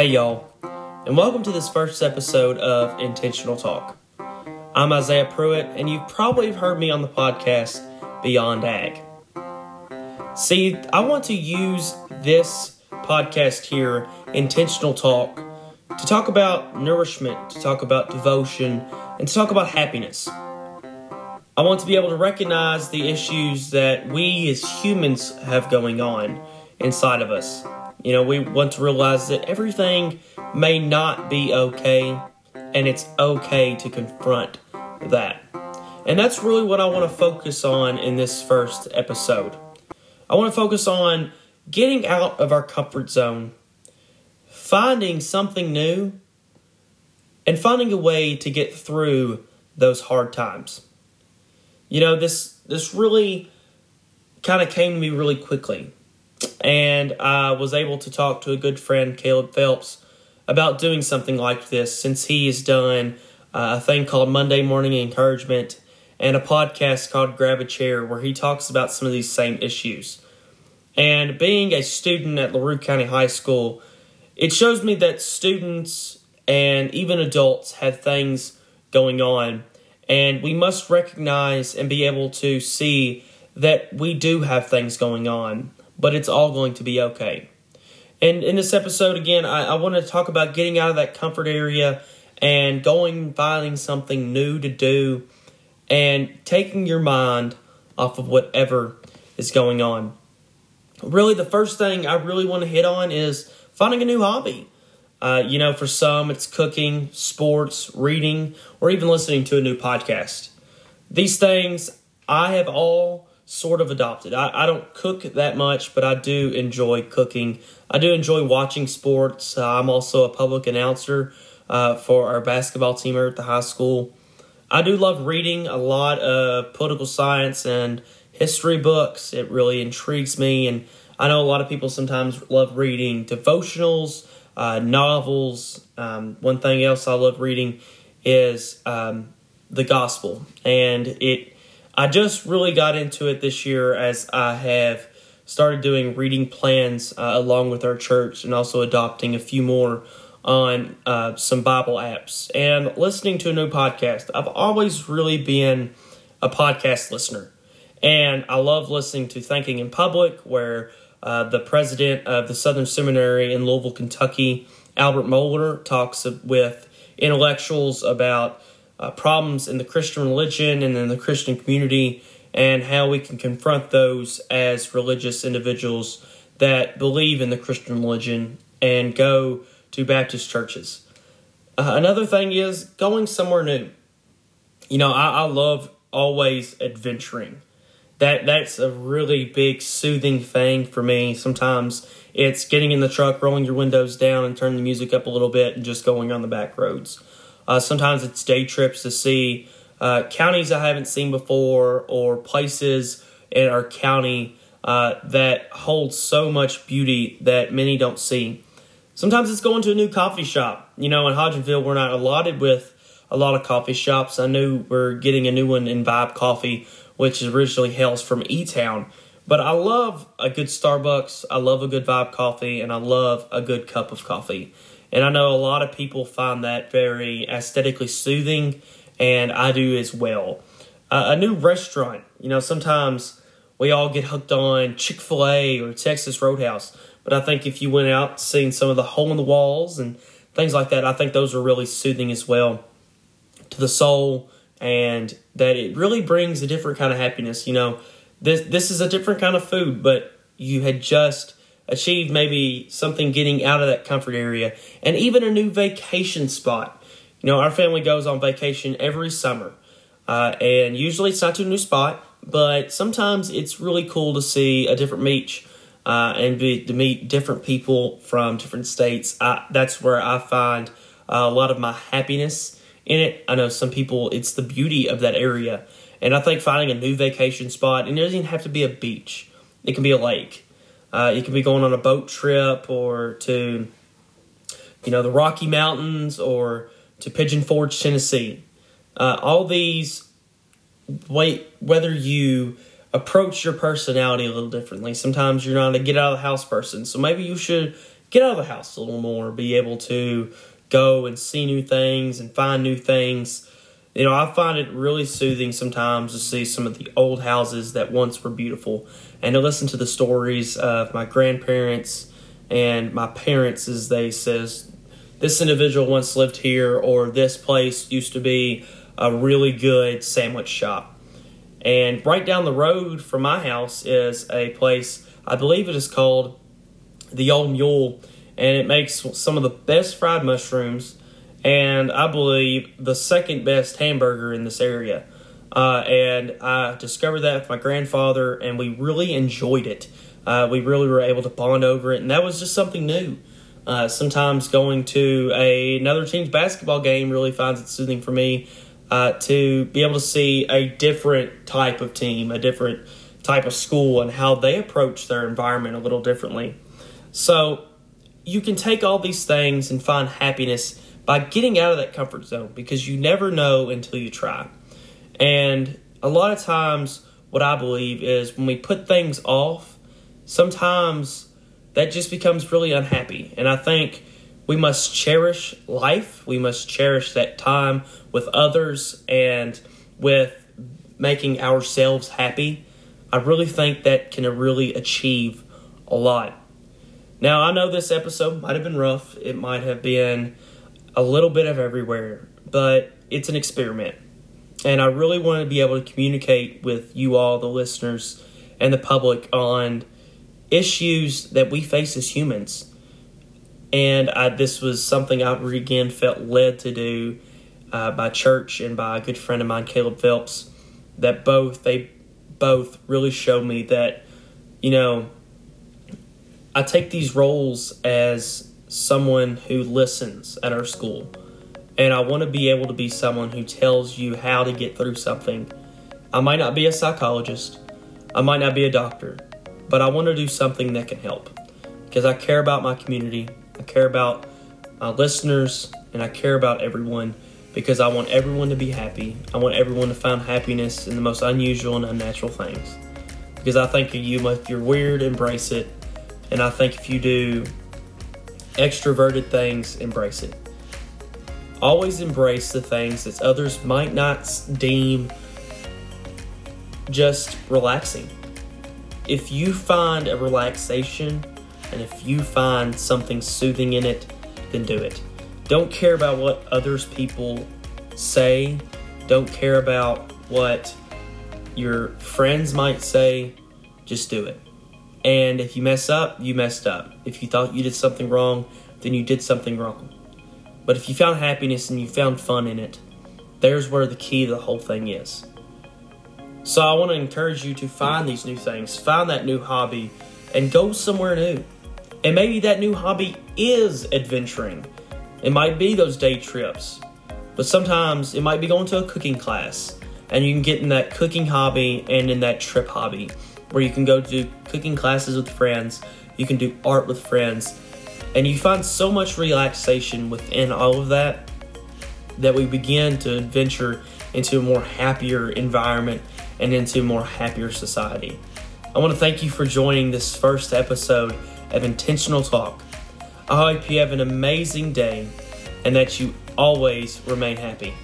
Hey, y'all, and welcome to this first episode of Intentional Talk. I'm Isaiah Pruitt, and you've probably heard me on the podcast Beyond Ag. See, I want to use this podcast here, Intentional Talk, to talk about nourishment, to talk about devotion, and to talk about happiness. I want to be able to recognize the issues that we as humans have going on inside of us. You know, we want to realize that everything may not be okay, and it's okay to confront that. And that's really what I want to focus on in this first episode. I want to focus on getting out of our comfort zone, finding something new, and finding a way to get through those hard times. You know, this this really kind of came to me really quickly and I was able to talk to a good friend, Caleb Phelps, about doing something like this since he has done uh, a thing called Monday Morning Encouragement and a podcast called Grab a Chair where he talks about some of these same issues. And being a student at LaRue County High School, it shows me that students and even adults have things going on, and we must recognize and be able to see that we do have things going on but it's all going to be okay. And in this episode, again, I, I want to talk about getting out of that comfort area and going finding something new to do and taking your mind off of whatever is going on. Really, the first thing I really want to hit on is finding a new hobby. Uh, you know, for some, it's cooking, sports, reading, or even listening to a new podcast. These things I have all sort of adopted. I, I don't cook that much, but I do enjoy cooking. I do enjoy watching sports. Uh, I'm also a public announcer uh, for our basketball team here at the high school. I do love reading a lot of political science and history books. It really intrigues me, and I know a lot of people sometimes love reading devotionals, uh, novels. Um, one thing else I love reading is um, the gospel, and it I just really got into it this year as I have started doing reading plans uh, along with our church and also adopting a few more on uh, some Bible apps and listening to a new podcast. I've always really been a podcast listener, and I love listening to Thinking in Public, where uh, the president of the Southern Seminary in Louisville, Kentucky, Albert Mohler, talks with intellectuals about uh, problems in the Christian religion and in the Christian community, and how we can confront those as religious individuals that believe in the Christian religion and go to Baptist churches. Uh, another thing is going somewhere new. You know, I, I love always adventuring. That that's a really big soothing thing for me. Sometimes it's getting in the truck, rolling your windows down, and turning the music up a little bit, and just going on the back roads. Uh, sometimes it's day trips to see uh, counties I haven't seen before or places in our county uh, that hold so much beauty that many don't see. Sometimes it's going to a new coffee shop. You know, in Hodgenville, we're not allotted with a lot of coffee shops. I knew we're getting a new one in Vibe Coffee, which originally hails from E Town. But I love a good Starbucks, I love a good Vibe Coffee, and I love a good cup of coffee. And I know a lot of people find that very aesthetically soothing, and I do as well. Uh, a new restaurant, you know, sometimes we all get hooked on Chick fil A or Texas Roadhouse, but I think if you went out seeing some of the hole in the walls and things like that, I think those are really soothing as well to the soul, and that it really brings a different kind of happiness. You know, this this is a different kind of food, but you had just achieve maybe something getting out of that comfort area, and even a new vacation spot. You know, our family goes on vacation every summer, uh, and usually it's not to a new spot, but sometimes it's really cool to see a different beach uh, and be, to meet different people from different states. I, that's where I find a lot of my happiness in it. I know some people, it's the beauty of that area. And I think finding a new vacation spot, and it doesn't even have to be a beach, it can be a lake. Uh, you can be going on a boat trip or to, you know, the Rocky Mountains or to Pigeon Forge, Tennessee. Uh, all these, wait, whether you approach your personality a little differently. Sometimes you're not a get out of the house person, so maybe you should get out of the house a little more, be able to go and see new things and find new things. You know, I find it really soothing sometimes to see some of the old houses that once were beautiful and to listen to the stories of my grandparents and my parents as they says this individual once lived here or this place used to be a really good sandwich shop. And right down the road from my house is a place, I believe it is called the Old Mule, and it makes some of the best fried mushrooms and I believe the second best hamburger in this area. Uh, and I discovered that with my grandfather, and we really enjoyed it. Uh, we really were able to bond over it, and that was just something new. Uh, sometimes going to a, another team's basketball game really finds it soothing for me uh, to be able to see a different type of team, a different type of school, and how they approach their environment a little differently. So you can take all these things and find happiness by getting out of that comfort zone because you never know until you try. And a lot of times, what I believe is when we put things off, sometimes that just becomes really unhappy. And I think we must cherish life, we must cherish that time with others and with making ourselves happy. I really think that can really achieve a lot. Now, I know this episode might have been rough. It might have been a little bit of everywhere, but it's an experiment. And I really want to be able to communicate with you all, the listeners, and the public on issues that we face as humans. And I, this was something I again felt led to do uh, by church and by a good friend of mine, Caleb Phelps. That both they both really showed me that you know I take these roles as someone who listens at our school. And I want to be able to be someone who tells you how to get through something. I might not be a psychologist, I might not be a doctor, but I want to do something that can help. Because I care about my community, I care about my listeners, and I care about everyone because I want everyone to be happy. I want everyone to find happiness in the most unusual and unnatural things. Because I think you, if you're weird, embrace it. And I think if you do extroverted things, embrace it. Always embrace the things that others might not deem just relaxing. If you find a relaxation and if you find something soothing in it, then do it. Don't care about what others people say. Don't care about what your friends might say. Just do it. And if you mess up, you messed up. If you thought you did something wrong, then you did something wrong. But if you found happiness and you found fun in it, there's where the key to the whole thing is. So I want to encourage you to find these new things, find that new hobby, and go somewhere new. And maybe that new hobby is adventuring. It might be those day trips. But sometimes it might be going to a cooking class. And you can get in that cooking hobby and in that trip hobby where you can go do cooking classes with friends, you can do art with friends, and you find so much relaxation within all of that that we begin to venture into a more happier environment and into a more happier society. I want to thank you for joining this first episode of Intentional Talk. I hope you have an amazing day and that you always remain happy.